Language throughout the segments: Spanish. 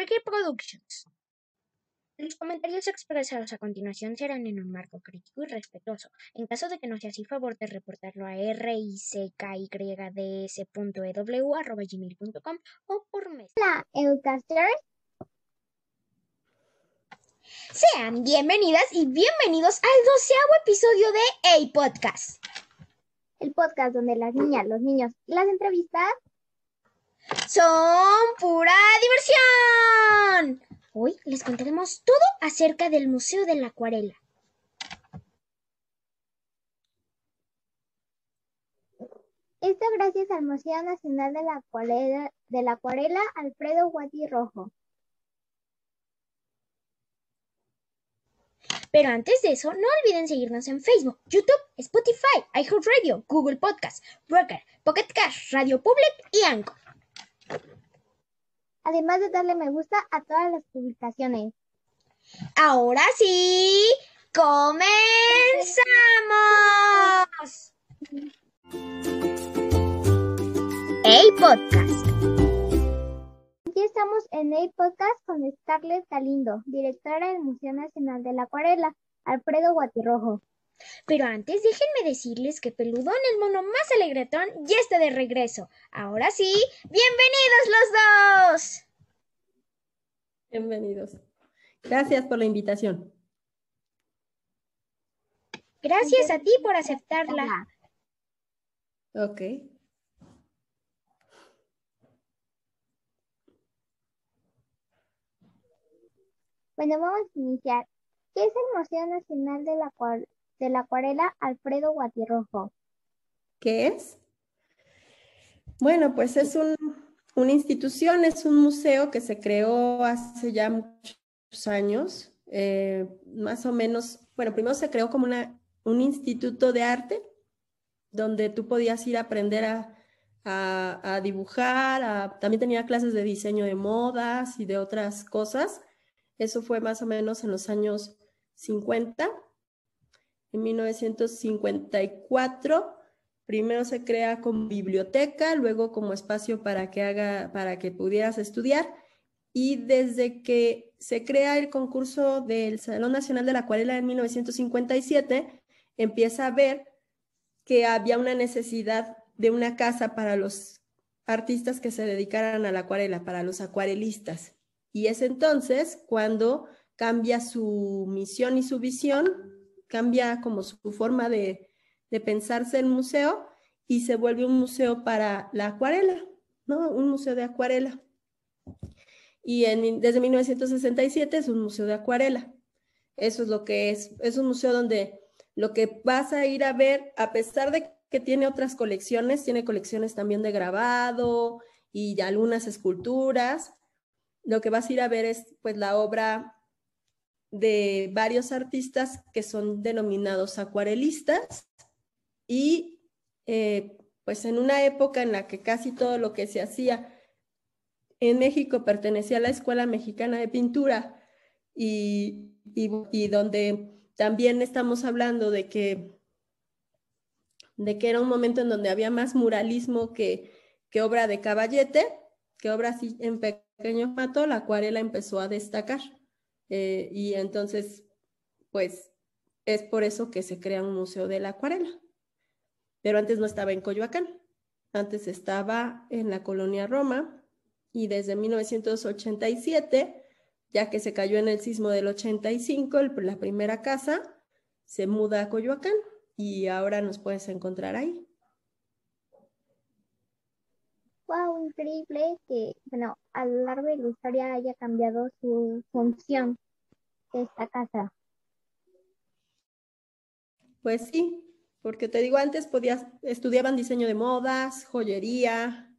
Ricky Productions. Los comentarios expresados a continuación serán en un marco crítico y respetuoso. En caso de que no sea así, favor de reportarlo a rickydds.ew.gmail.com o por mes. Hola, Eucasters. Sean bienvenidas y bienvenidos al doceavo episodio de A Podcast. El podcast donde las niñas, los niños y las entrevistas son pura diversión. Hoy les contaremos todo acerca del Museo de la Acuarela. Esto gracias al Museo Nacional de la Acuarela, de la Acuarela Alfredo Guati Rojo. Pero antes de eso, no olviden seguirnos en Facebook, YouTube, Spotify, iHeartRadio, Google Podcast, Breaker, Pocket Cash, Radio Public y Anchor. Además de darle me gusta a todas las publicaciones. Ahora sí, comenzamos. El podcast. Ya estamos en el podcast con Scarlett Galindo, directora del Museo Nacional de la Acuarela, Alfredo Guatirrojo. Pero antes déjenme decirles que Peludón, el mono más alegretón, ya está de regreso. Ahora sí, bienvenidos los dos. Bienvenidos. Gracias por la invitación. Gracias a ti por aceptarla. Ok. Bueno, vamos a iniciar. ¿Qué es el Museo Nacional de la, de la Acuarela Alfredo Guatirrojo? ¿Qué es? Bueno, pues es un, una institución, es un museo que se creó hace ya muchos años, eh, más o menos, bueno, primero se creó como una, un instituto de arte donde tú podías ir a aprender a, a, dibujar, también tenía clases de diseño de modas y de otras cosas. Eso fue más o menos en los años 50. En 1954 primero se crea como biblioteca, luego como espacio para que haga para que pudieras estudiar y desde que se crea el concurso del Salón Nacional de la Acuarela en 1957 empieza a ver que había una necesidad de una casa para los artistas que se dedicaran a la acuarela, para los acuarelistas. Y es entonces cuando cambia su misión y su visión, cambia como su forma de, de pensarse el museo y se vuelve un museo para la acuarela, ¿no? Un museo de acuarela. Y en, desde 1967 es un museo de acuarela. Eso es lo que es. Es un museo donde lo que vas a ir a ver, a pesar de que tiene otras colecciones, tiene colecciones también de grabado y algunas esculturas, lo que vas a ir a ver es pues la obra de varios artistas que son denominados acuarelistas y eh, pues en una época en la que casi todo lo que se hacía en México pertenecía a la Escuela Mexicana de Pintura y, y, donde también estamos hablando de que, de que era un momento en donde había más muralismo que, que obra de caballete, que obra así en pequeño mato, la acuarela empezó a destacar. Eh, y entonces, pues es por eso que se crea un museo de la acuarela. Pero antes no estaba en Coyoacán, antes estaba en la colonia Roma y desde 1987, ya que se cayó en el sismo del 85, la primera casa, se muda a Coyoacán y ahora nos puedes encontrar ahí. Wow, increíble que, bueno, a lo largo de la historia haya cambiado su función esta casa. Pues sí, porque te digo, antes podías, estudiaban diseño de modas, joyería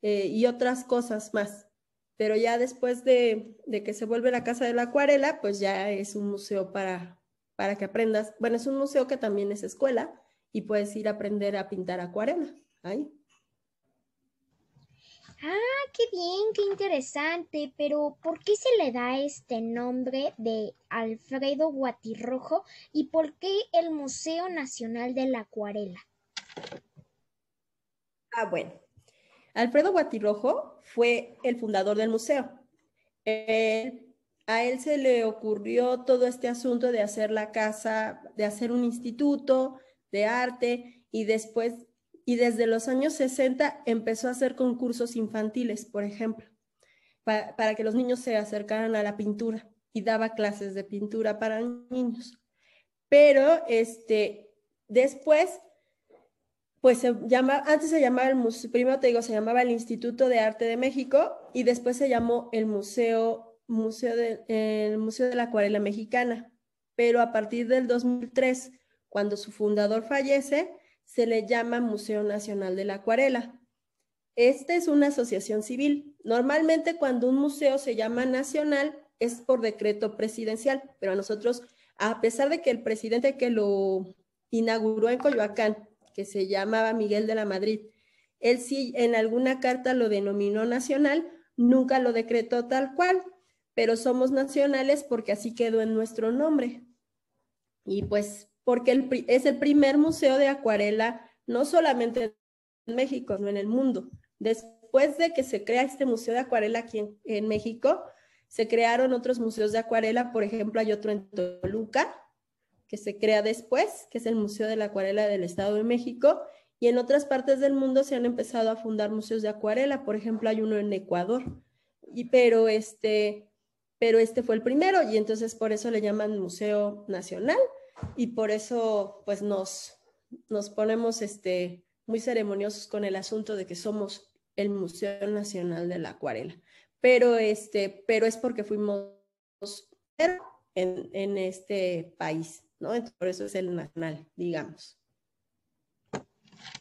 eh, y otras cosas más, pero ya después de, de, que se vuelve la Casa de la Acuarela, pues ya es un museo para, para que aprendas, bueno, es un museo que también es escuela y puedes ir a aprender a pintar acuarela ahí. Ah, qué bien, qué interesante, pero ¿por qué se le da este nombre de Alfredo Guatirrojo y por qué el Museo Nacional de la Acuarela? Ah, bueno. Alfredo Guatirrojo fue el fundador del museo a él se le ocurrió todo este asunto de hacer la casa, de hacer un instituto de arte y después, y desde los años 60 empezó a hacer concursos infantiles, por ejemplo, para que los niños se acercaran a la pintura y daba clases de pintura para niños. Pero este, después, pues se llama, antes se llamaba el museo, primero te digo, se llamaba el Instituto de Arte de México y después se llamó el Museo, museo de, el museo de la Acuarela Mexicana. Pero a partir del 2003, cuando su fundador fallece, se le llama Museo Nacional de la Acuarela. Esta es una asociación civil. Normalmente cuando un museo se llama nacional es por decreto presidencial, pero a nosotros, a pesar de que el presidente que lo inauguró en Coyoacán, que se llamaba Miguel de la Madrid, él sí en alguna carta lo denominó nacional, nunca lo decretó tal cual, pero somos nacionales porque así quedó en nuestro nombre. Y pues porque es el primer museo de acuarela, no solamente en México, sino en el mundo. Después de que se crea este museo de acuarela aquí en México, se crearon otros museos de acuarela, por ejemplo, hay otro en Toluca, que se crea después, que es el Museo de la Acuarela del Estado de México, y en otras partes del mundo se han empezado a fundar museos de acuarela, por ejemplo, hay uno en Ecuador, y, pero, este, pero este fue el primero, y entonces por eso le llaman Museo Nacional, y por eso pues nos, nos ponemos este, muy ceremoniosos con el asunto de que somos el Museo Nacional de la Acuarela pero, este, pero es porque fuimos en, en este país, ¿no? por eso es el nacional, digamos.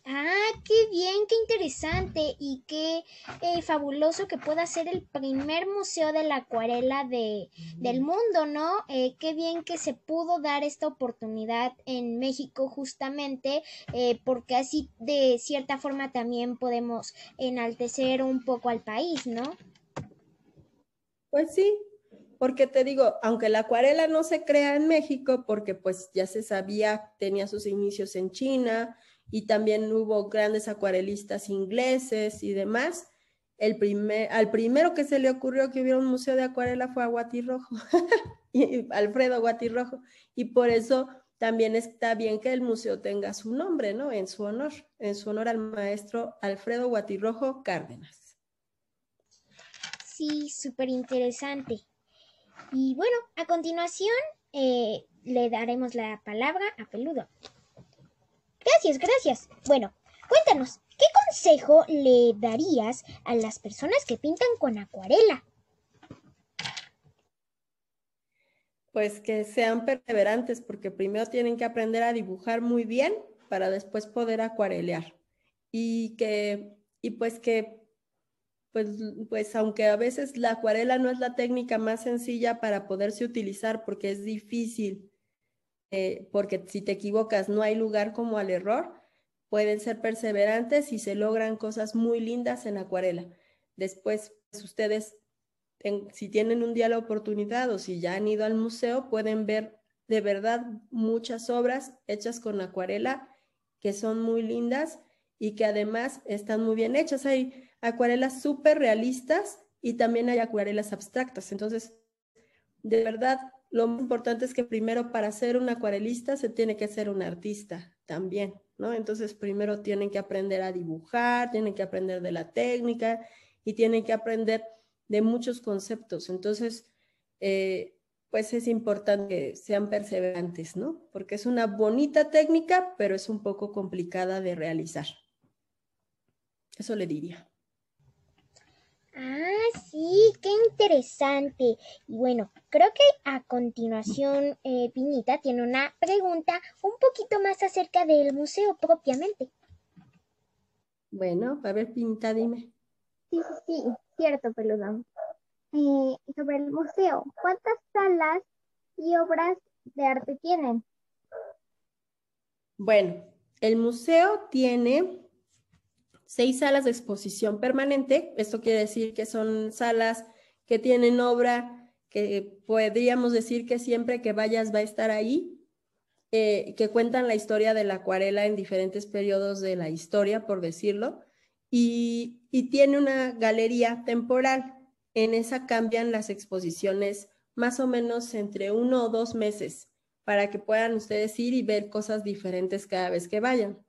Ah, qué bien, qué interesante y qué eh, fabuloso que pueda ser el primer museo de la acuarela de, del mundo, ¿no? Eh, qué bien que se pudo dar esta oportunidad en México justamente eh, porque así de cierta forma también podemos enaltecer un poco al país, ¿no? Pues sí, porque te digo, aunque la acuarela no se crea en México, porque pues ya se sabía, tenía sus inicios en China y también hubo grandes acuarelistas ingleses y demás, el primer, al primero que se le ocurrió que hubiera un museo de acuarela fue a Guatirrojo, Alfredo Guatirrojo, y por eso también está bien que el museo tenga su nombre, ¿no? En su honor, en su honor al maestro Alfredo Guatirrojo Cárdenas sí, súper interesante. Y bueno, a continuación eh, le daremos la palabra a Peludo. Gracias, gracias. Bueno, cuéntanos, ¿qué consejo le darías a las personas que pintan con acuarela? Pues que sean perseverantes, porque primero tienen que aprender a dibujar muy bien para después poder acuarelear. Y que, y pues que pues, pues aunque a veces la acuarela no es la técnica más sencilla para poderse utilizar porque es difícil, eh, porque si te equivocas no hay lugar como al error, pueden ser perseverantes y se logran cosas muy lindas en acuarela. Después, pues, ustedes, si tienen un día la oportunidad o si ya han ido al museo, pueden ver de verdad muchas obras hechas con acuarela que son muy lindas y que además están muy bien hechas. Hay acuarelas súper realistas y también hay acuarelas abstractas. Entonces, de verdad, lo más importante es que primero para ser un acuarelista se tiene que ser un artista también, ¿no? Entonces, primero tienen que aprender a dibujar, tienen que aprender de la técnica y tienen que aprender de muchos conceptos. Entonces, eh, pues es importante que sean perseverantes, ¿no? Porque es una bonita técnica, pero es un poco complicada de realizar. Eso le diría. Ah, sí, qué interesante. Y bueno, creo que a continuación eh, Piñita tiene una pregunta un poquito más acerca del museo propiamente. Bueno, a ver, Piñita, dime. Sí, sí, sí, cierto, peludón. Eh, sobre el museo, ¿cuántas salas y obras de arte tienen? Bueno, el museo tiene seis salas de exposición permanente. Esto quiere decir que son salas que tienen obra que podríamos decir que siempre que vayas va a estar ahí, eh, que cuentan la historia de la acuarela en diferentes periodos de la historia, por decirlo, y, tiene una galería temporal en esa cambian las exposiciones más o menos entre uno o dos meses para que puedan ustedes ir y ver cosas diferentes cada vez que vayan.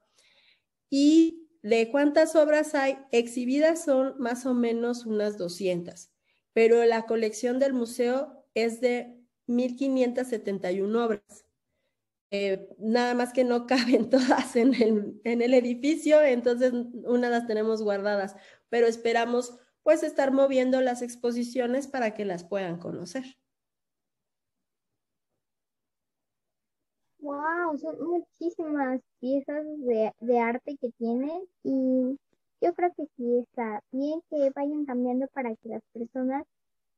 Y de cuántas obras hay exhibidas son más o menos unas 200, pero la colección del museo es de 1571 obras. Eh, nada más que no caben todas en el, en el edificio, entonces unas las tenemos guardadas, pero esperamos pues estar moviendo las exposiciones para que las puedan conocer. Wow, son muchísimas piezas de, de arte que tienen y yo creo que sí está bien que vayan cambiando para que las personas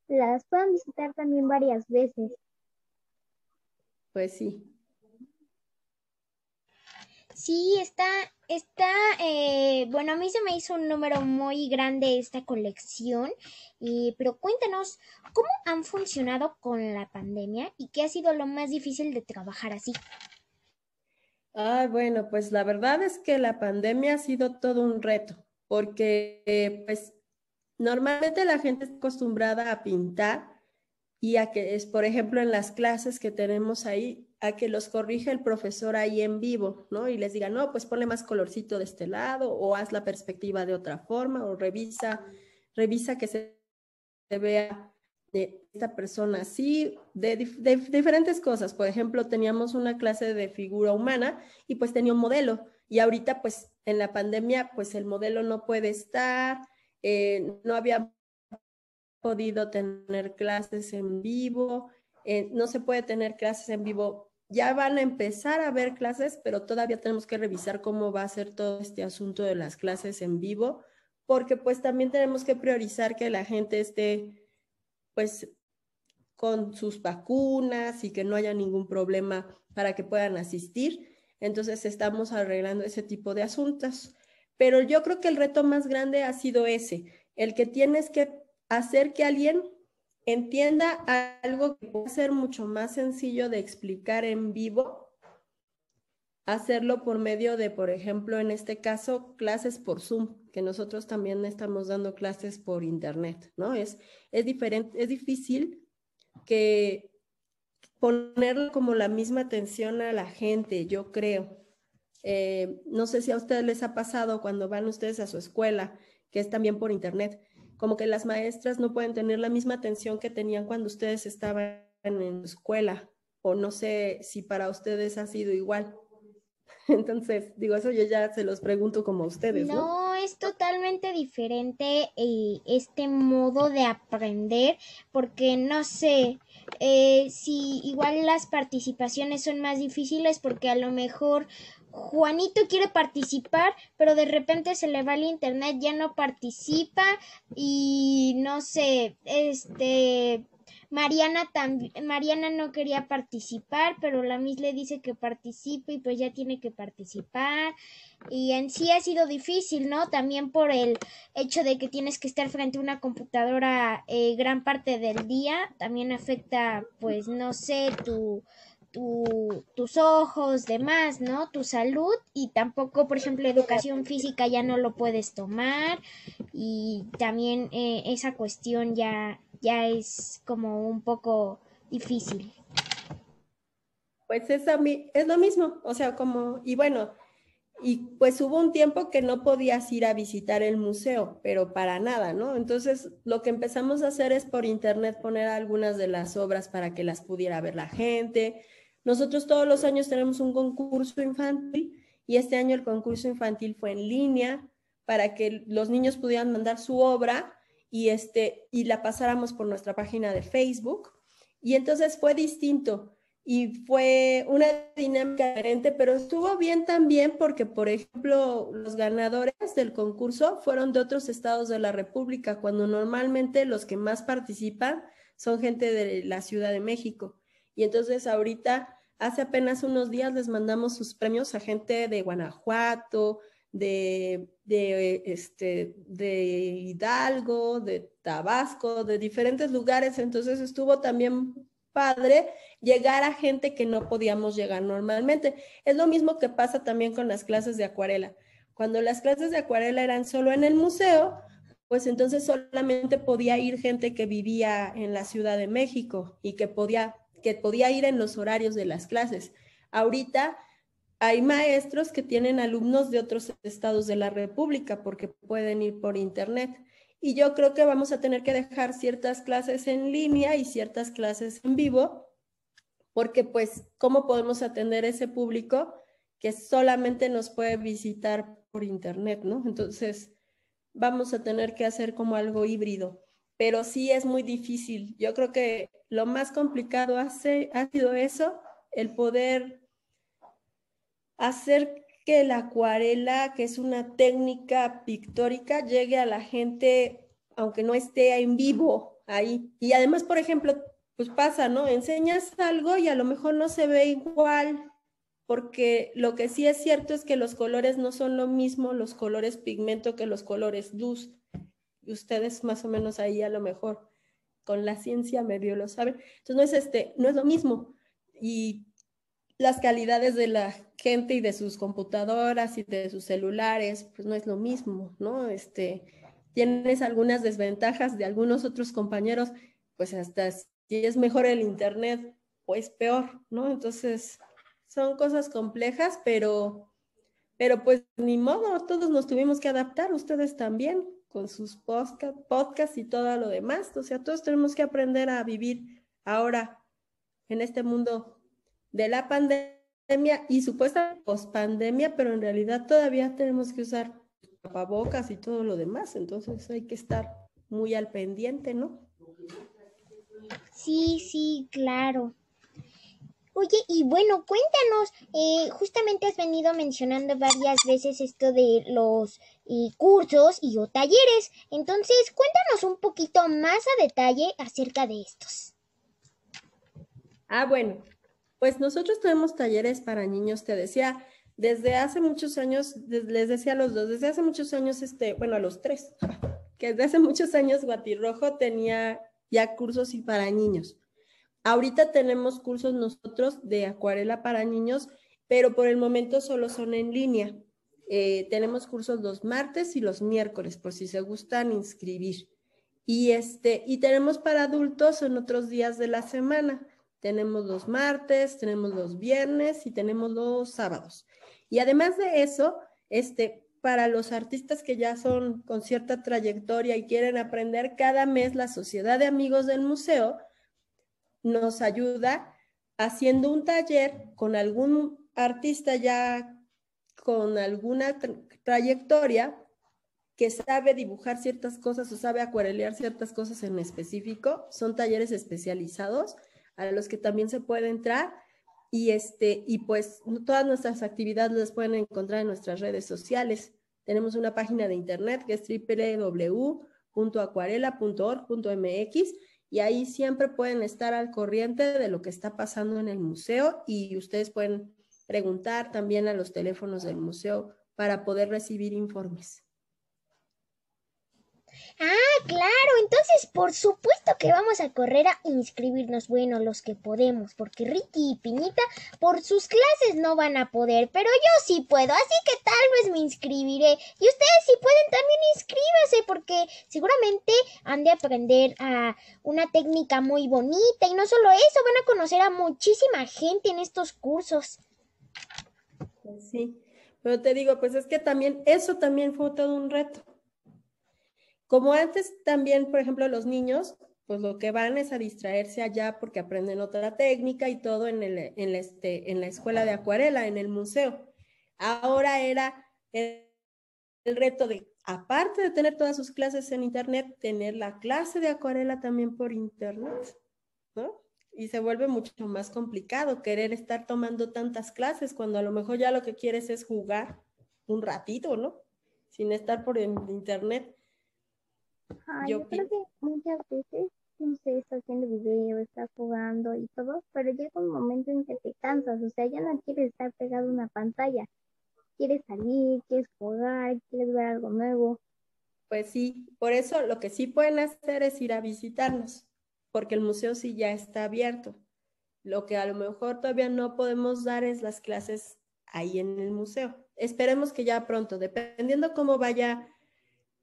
las puedan visitar también varias veces. Pues sí. Sí, está, está, eh, bueno, a mí se me hizo un número muy grande esta colección, y, pero cuéntanos, ¿cómo han funcionado con la pandemia y qué ha sido lo más difícil de trabajar así? Ah, bueno, pues la verdad es que la pandemia ha sido todo un reto, porque eh, pues normalmente la gente está acostumbrada a pintar y a que es, por ejemplo, en las clases que tenemos ahí, a que los corrija el profesor ahí en vivo, ¿no? Y les diga, no, pues ponle más colorcito de este lado, o haz la perspectiva de otra forma, o revisa, revisa que se, vea de esta persona así, de, de, diferentes cosas. Por ejemplo, teníamos una clase de figura humana y pues tenía un modelo. Y ahorita, pues en la pandemia, pues el modelo no puede estar, eh, no había podido tener clases en vivo, eh, no se puede tener clases en vivo. Ya van a empezar a ver clases, pero todavía tenemos que revisar cómo va a ser todo este asunto de las clases en vivo, porque pues también tenemos que priorizar que la gente esté pues con sus vacunas y que no haya ningún problema para que puedan asistir. Entonces estamos arreglando ese tipo de asuntos. Pero yo creo que el reto más grande ha sido ese, el que tienes que hacer que alguien entienda algo que puede ser mucho más sencillo de explicar en vivo, hacerlo por medio de, por ejemplo, en este caso, clases por Zoom, que nosotros también estamos dando clases por Internet, ¿no? Es, es diferente, es difícil que ponerlo como la misma atención a la gente, yo creo. Eh, no sé si a ustedes les ha pasado cuando van ustedes a su escuela, que es también por Internet, como que las maestras no pueden tener la misma atención que tenían cuando ustedes estaban en la escuela, o no sé si para ustedes ha sido igual. Entonces, digo, eso yo ya se los pregunto como a ustedes, ¿no? No, es totalmente diferente eh, este modo de aprender, porque no sé eh, si igual las participaciones son más difíciles, porque a lo mejor Juanito quiere participar, pero de repente se le va el internet, ya no participa y no sé, este Mariana Mariana no quería participar, pero la Miss le dice que participe y pues ya tiene que participar. Y en sí ha sido difícil, ¿no? También por el hecho de que tienes que estar frente a una computadora eh, gran parte del día, también afecta, pues, no sé, tu tus ojos, demás, ¿no? Tu salud y tampoco, por ejemplo, educación física ya no lo puedes tomar y también eh, esa cuestión ya, ya es como un poco difícil. Pues es, es lo mismo, o sea, como, y bueno, y pues hubo un tiempo que no podías ir a visitar el museo, pero para nada, ¿no? Entonces lo que empezamos a hacer es por internet poner algunas de las obras para que las pudiera ver la gente, nosotros todos los años tenemos un concurso infantil y este año el concurso infantil fue en línea para que los niños pudieran mandar su obra y, este, y la pasáramos por nuestra página de Facebook. Y entonces fue distinto y fue una dinámica diferente, pero estuvo bien también porque, por ejemplo, los ganadores del concurso fueron de otros estados de la República, cuando normalmente los que más participan son gente de la Ciudad de México. Y entonces ahorita, hace apenas unos días les mandamos sus premios a gente de Guanajuato, de, de, este, de Hidalgo, de Tabasco, de diferentes lugares. Entonces estuvo también padre llegar a gente que no podíamos llegar normalmente. Es lo mismo que pasa también con las clases de acuarela. Cuando las clases de acuarela eran solo en el museo, pues entonces solamente podía ir gente que vivía en la Ciudad de México y que podía, que podía ir en los horarios de las clases. Ahorita hay maestros que tienen alumnos de otros estados de la República porque pueden ir por internet. Y yo creo que vamos a tener que dejar ciertas clases en línea y ciertas clases en vivo, porque pues, ¿cómo podemos atender ese público que solamente nos puede visitar por internet, ¿no? Entonces, vamos a tener que hacer como algo híbrido, pero sí es muy difícil. Yo creo que lo más complicado hace, ha sido eso, el poder hacer que la acuarela, que es una técnica pictórica, llegue a la gente, aunque no esté en vivo ahí. Y además, por ejemplo, pues pasa, ¿no? Enseñas algo y a lo mejor no se ve igual, porque lo que sí es cierto es que los colores no son lo mismo, los colores pigmento que los colores luz. Y ustedes más o menos ahí a lo mejor con la ciencia medio lo saben. Entonces no es este, no es lo mismo. Y las calidades de la gente y de sus computadoras y de sus celulares, pues no es lo mismo, ¿no? Este, tienes algunas desventajas de algunos otros compañeros, pues hasta si es mejor el internet, pues peor, ¿no? Entonces, son cosas complejas, pero, pero pues ni modo, todos nos tuvimos que adaptar, ustedes también, con sus podcasts podcast y todo lo demás. O sea, todos tenemos que aprender a vivir ahora en este mundo de la pandemia y supuesta pospandemia, pero en realidad todavía tenemos que usar tapabocas y todo lo demás, entonces hay que estar muy al pendiente, ¿no? Sí, sí, claro. Oye, y bueno, cuéntanos, eh, justamente has venido mencionando varias veces esto de los eh, cursos y o talleres, entonces cuéntanos un poquito más a detalle acerca de estos. Ah, bueno, pues nosotros tenemos talleres para niños, te decía, desde hace muchos años, les decía a los dos, desde hace muchos años, este, bueno, a los tres, que desde hace muchos años Guatirrojo tenía ya cursos y para niños. Ahorita tenemos cursos nosotros de acuarela para niños, pero por el momento solo son en línea. Eh, tenemos cursos los martes y los miércoles, por si se gustan inscribir. Y, este, y tenemos para adultos en otros días de la semana. Tenemos los martes, tenemos los viernes y tenemos los sábados. Y además de eso, este, para los artistas que ya son con cierta trayectoria y quieren aprender, cada mes la Sociedad de Amigos del Museo nos ayuda haciendo un taller con algún artista ya con alguna trayectoria que sabe dibujar ciertas cosas o sabe acuarelear ciertas cosas en específico. Son talleres especializados a los que también se puede entrar y este y pues todas nuestras actividades las pueden encontrar en nuestras redes sociales. Tenemos una página de internet que es www.acuarela.org.mx y ahí siempre pueden estar al corriente de lo que está pasando en el museo y ustedes pueden preguntar también a los teléfonos del museo para poder recibir informes. Ah, claro, entonces por supuesto que vamos a correr a inscribirnos, bueno, los que podemos, porque Ricky y Piñita por sus clases no van a poder, pero yo sí puedo, así que tal vez me inscribiré. Y ustedes si pueden también inscríbanse, porque seguramente han de aprender a una técnica muy bonita y no solo eso, van a conocer a muchísima gente en estos cursos. Pues sí, pero te digo, pues es que también eso también fue todo un reto como antes también, por ejemplo, los niños, pues lo que van es a distraerse allá porque aprenden otra técnica y todo en, el, en, este, en la escuela de acuarela, en el museo. Ahora era el, el reto de, aparte de tener todas sus clases en Internet, tener la clase de acuarela también por Internet, ¿no? Y se vuelve mucho más complicado querer estar tomando tantas clases cuando a lo mejor ya lo que quieres es jugar un ratito, ¿no? Sin estar por Internet yo, creo que muchas veces, no sé, estás haciendo video, estás jugando y todo, pero llega un momento en que te cansas, o sea, ya no quieres estar pegado a una pantalla, quieres salir, quieres jugar, quieres ver algo nuevo. Pues sí, por eso lo que sí pueden hacer es ir a visitarnos, porque el museo sí ya está abierto. Lo que a lo mejor todavía no podemos dar es las clases ahí en el museo. Esperemos que ya pronto, dependiendo cómo vaya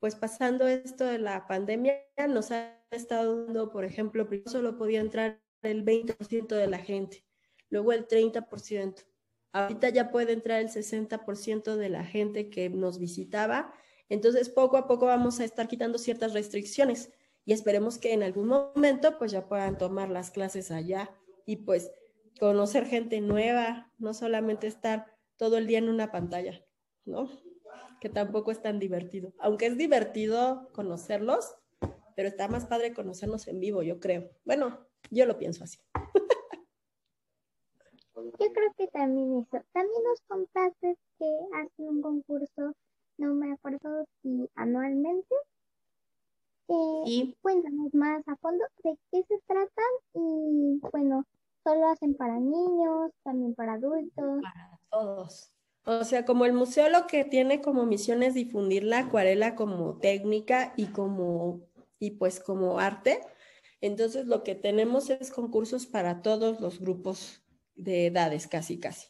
pues pasando esto de la pandemia, nos ha estado dando, por ejemplo, primero solo podía entrar el 20% de la gente, luego el 30%. Ahorita ya puede entrar el 60% de la gente que nos visitaba. Entonces, poco a poco vamos a estar quitando ciertas restricciones y esperemos que en algún momento pues ya puedan tomar las clases allá y pues conocer gente nueva, no solamente estar todo el día en una pantalla, ¿no? Que tampoco es tan divertido. Aunque es divertido conocerlos, pero está más padre conocernos en vivo, yo creo. Bueno, yo lo pienso así. Yo creo que también eso. También nos contaste que hacen un concurso, no me acuerdo si anualmente. Eh, Cuéntanos más a fondo de qué se tratan y bueno, solo hacen para niños, también para adultos. Para todos. O sea, como el museo lo que tiene como misión es difundir la acuarela como técnica y como y pues como arte, entonces lo que tenemos es concursos para todos los grupos de edades, casi, casi.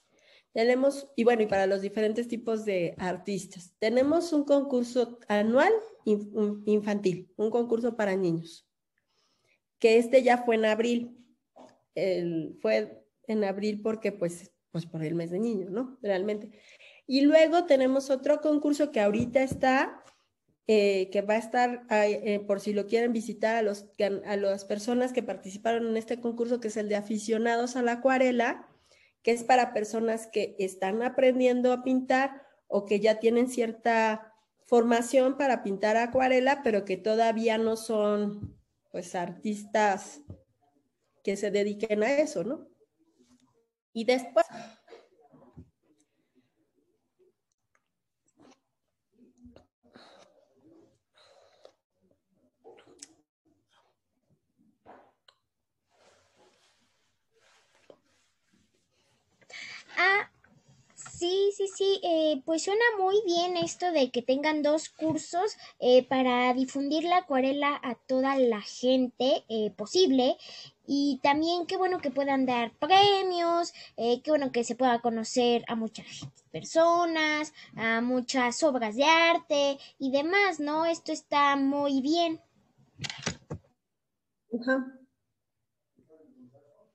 Tenemos, y bueno, y para los diferentes tipos de artistas. Tenemos un concurso anual infantil, un concurso para niños, que este ya fue en abril. El, fue en abril porque, pues, pues por el mes de niños, ¿no? Realmente. Y luego tenemos otro concurso que ahorita está, eh, que va a estar, eh, por si lo quieren visitar, a, los, a las personas que participaron en este concurso, que es el de aficionados a la acuarela que es para personas que están aprendiendo a pintar o que ya tienen cierta formación para pintar acuarela, pero que todavía no son pues artistas que se dediquen a eso, ¿no? Y después Ah, sí, sí, sí, eh, pues suena muy bien esto de que tengan dos cursos eh, para difundir la acuarela a toda la gente eh, posible. Y también qué bueno que puedan dar premios, qué bueno que se pueda conocer a muchas personas, a muchas obras de arte y demás, ¿no? Esto está muy bien.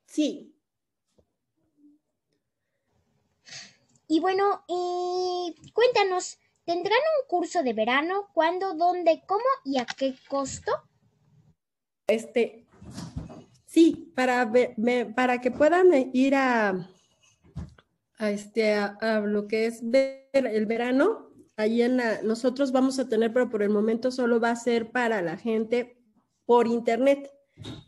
Sí, Y bueno, y cuéntanos, ¿tendrán un curso de verano? ¿Cuándo, dónde, cómo y a qué costo? Este, sí, para, para que puedan ir a, a este, a, lo que es el verano, ahí en nosotros vamos a tener, pero por el momento solo va a ser para la gente por internet,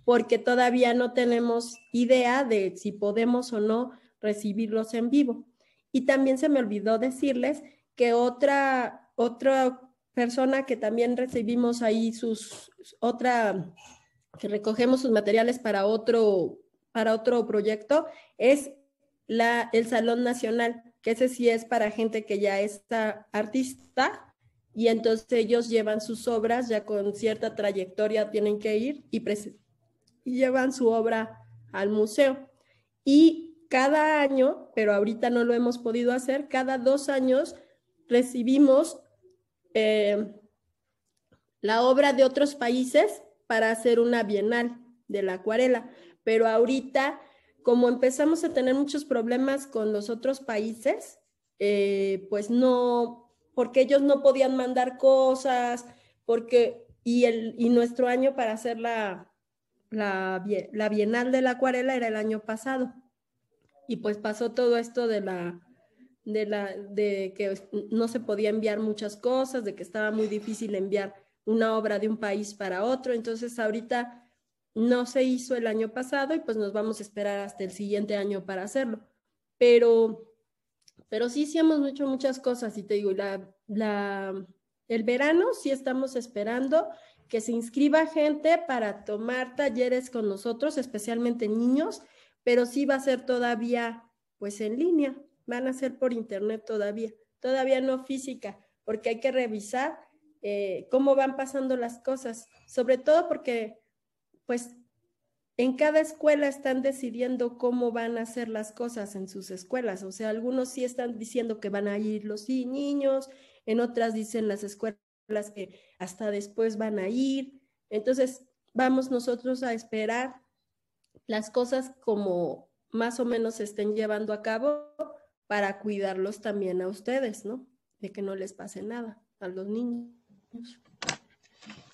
porque todavía no tenemos idea de si podemos o no recibirlos en vivo. Y también se me olvidó decirles que otra, otra persona que también recibimos ahí sus, otra, que recogemos sus materiales para otro, para otro proyecto, es la, el Salón Nacional, que ese sí es para gente que ya está artista y entonces ellos llevan sus obras ya con cierta trayectoria, tienen que ir y, y llevan su obra al museo. Y cada año, pero ahorita no lo hemos podido hacer, cada dos años recibimos eh, la obra de otros países para hacer una bienal de la acuarela, pero ahorita, como empezamos a tener muchos problemas con los otros países, eh, pues no, porque ellos no podían mandar cosas, porque, y, el, y nuestro año para hacer la, la, la bienal de la acuarela era el año pasado y pues pasó todo esto de la, de la, de que no se podía enviar muchas cosas, de que estaba muy difícil enviar una obra de un país para otro. Entonces ahorita no se hizo el año pasado y pues nos vamos a esperar hasta el siguiente año para hacerlo. Pero, pero sí, sí hemos hecho muchas cosas y te digo, la, la, el verano sí estamos esperando que se inscriba gente para tomar talleres con nosotros, especialmente niños, pero sí va a ser todavía pues en línea, van a ser por internet todavía, todavía no física, porque hay que revisar eh, cómo van pasando las cosas, sobre todo porque pues en cada escuela están decidiendo cómo van a hacer las cosas en sus escuelas, o sea, algunos sí están diciendo que van a ir los niños, en otras dicen las escuelas que hasta después van a ir. Entonces, vamos nosotros a esperar las cosas como más o menos se estén llevando a cabo para cuidarlos también a ustedes, ¿no? De que no les pase nada a los niños.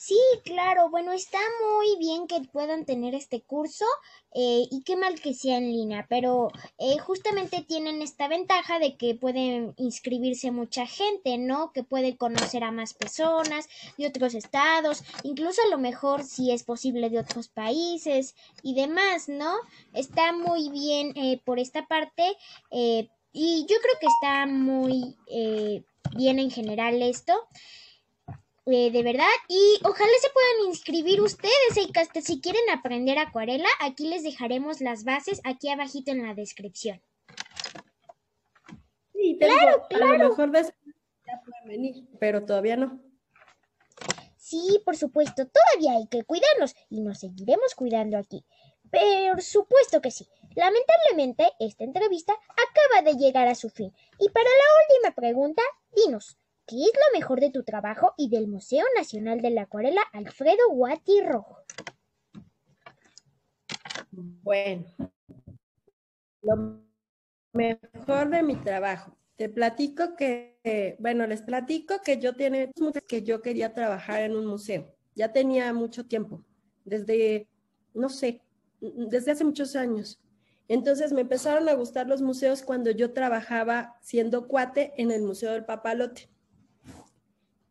Sí, claro, bueno, está muy bien que puedan tener este curso eh, y qué mal que sea en línea, pero eh, justamente tienen esta ventaja de que pueden inscribirse mucha gente, ¿no? Que puede conocer a más personas de otros estados, incluso a lo mejor si es posible de otros países y demás, ¿no? Está muy bien eh, por esta parte y yo creo que está muy bien en general esto. Eh, de verdad. Y ojalá se puedan inscribir ustedes, eh, si quieren aprender acuarela, aquí les dejaremos las bases aquí abajito en la descripción. Sí, claro, claro. A lo mejor de ya pueden venir, pero todavía no. Sí, por supuesto, todavía hay que cuidarnos y nos seguiremos cuidando aquí. Por supuesto que sí. Lamentablemente, esta entrevista acaba de llegar a su fin. Y para la última pregunta, dinos, ¿Qué es lo mejor de tu trabajo y del Museo Nacional de la Acuarela Alfredo Guati Rojo? Bueno, lo mejor de mi trabajo. Te platico que, bueno, les platico que yo tiene que yo quería trabajar en un museo. Ya tenía mucho tiempo, desde, no sé, desde hace muchos años. Entonces me empezaron a gustar los museos cuando yo trabajaba siendo cuate en el Museo del Papalote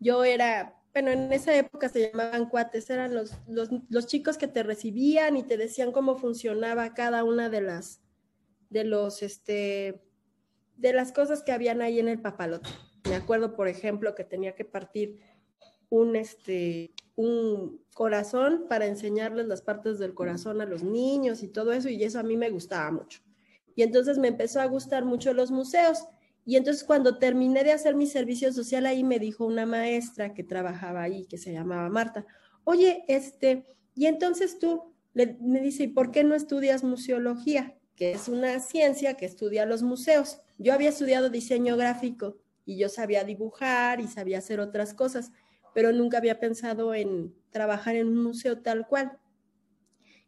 yo era, bueno, en esa época se llamaban cuates, eran los, los, chicos que te recibían y te decían cómo funcionaba cada una de las, de los, este, de las cosas que habían ahí en el papalote. Me acuerdo, por ejemplo, que tenía que partir un, este, un corazón para enseñarles las partes del corazón a los niños y todo eso, y eso a mí me gustaba mucho. Y entonces me empezó a gustar mucho los museos. Y entonces cuando terminé de hacer mi servicio social ahí, me dijo una maestra que trabajaba ahí, que se llamaba Marta, oye, este, y entonces tú, me dice, ¿y por qué no estudias museología? Que es una ciencia que estudia los museos. Yo había estudiado diseño gráfico y yo sabía dibujar y sabía hacer otras cosas, pero nunca había pensado en trabajar en un museo tal cual.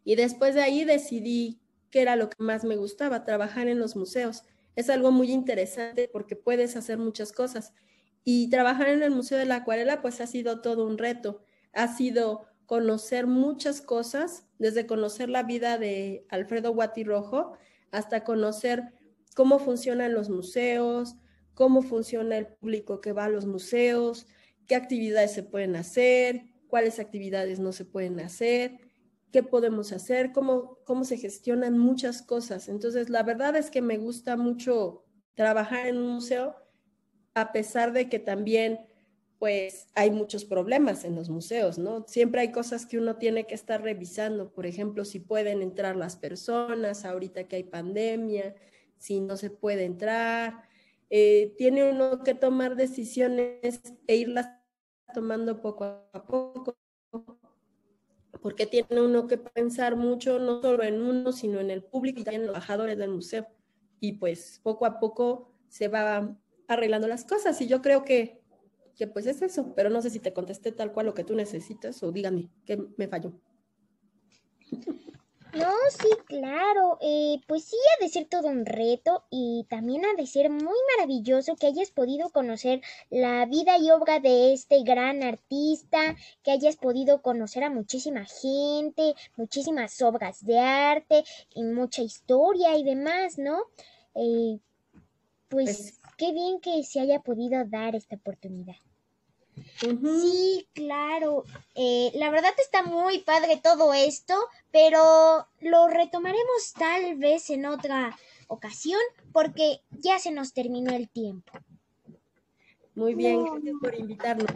Y después de ahí decidí que era lo que más me gustaba, trabajar en los museos es algo muy interesante porque puedes hacer muchas cosas. Y trabajar en el Museo de la Acuarela, pues ha sido todo un reto. Ha sido conocer muchas cosas, desde conocer la vida de Alfredo Guatirrojo hasta conocer cómo funcionan los museos, cómo funciona el público que va a los museos, qué actividades se pueden hacer, cuáles actividades no se pueden hacer qué podemos hacer, cómo, cómo se gestionan muchas cosas. Entonces, la verdad es que me gusta mucho trabajar en un museo, a pesar de que también, pues, hay muchos problemas en los museos, ¿no? Siempre hay cosas que uno tiene que estar revisando, por ejemplo, si pueden entrar las personas, ahorita que hay pandemia, si no se puede entrar. Eh, tiene uno que tomar decisiones e irlas tomando poco a poco porque tiene uno que pensar mucho no solo en uno, sino en el público y en los trabajadores del museo. Y pues poco a poco se va arreglando las cosas y yo creo que, que pues es eso, pero no sé si te contesté tal cual lo que tú necesitas o dígame que me falló. No, sí, claro. Eh, pues sí, ha de ser todo un reto y también ha de ser muy maravilloso que hayas podido conocer la vida y obra de este gran artista, que hayas podido conocer a muchísima gente, muchísimas obras de arte y mucha historia y demás, ¿no? Eh, pues, pues qué bien que se haya podido dar esta oportunidad. Sí, claro. Eh, la verdad está muy padre todo esto, pero lo retomaremos tal vez en otra ocasión porque ya se nos terminó el tiempo. Muy bien, gracias por invitarnos.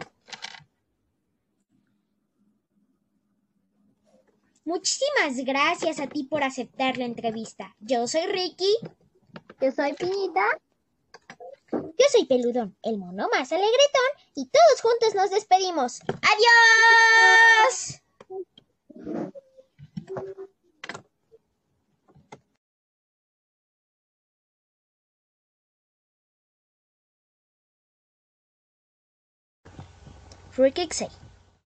Muchísimas gracias a ti por aceptar la entrevista. Yo soy Ricky. Yo soy Piñita. Yo soy Peludón, el mono más alegretón, y todos juntos nos despedimos. ¡Adiós! Rikixei.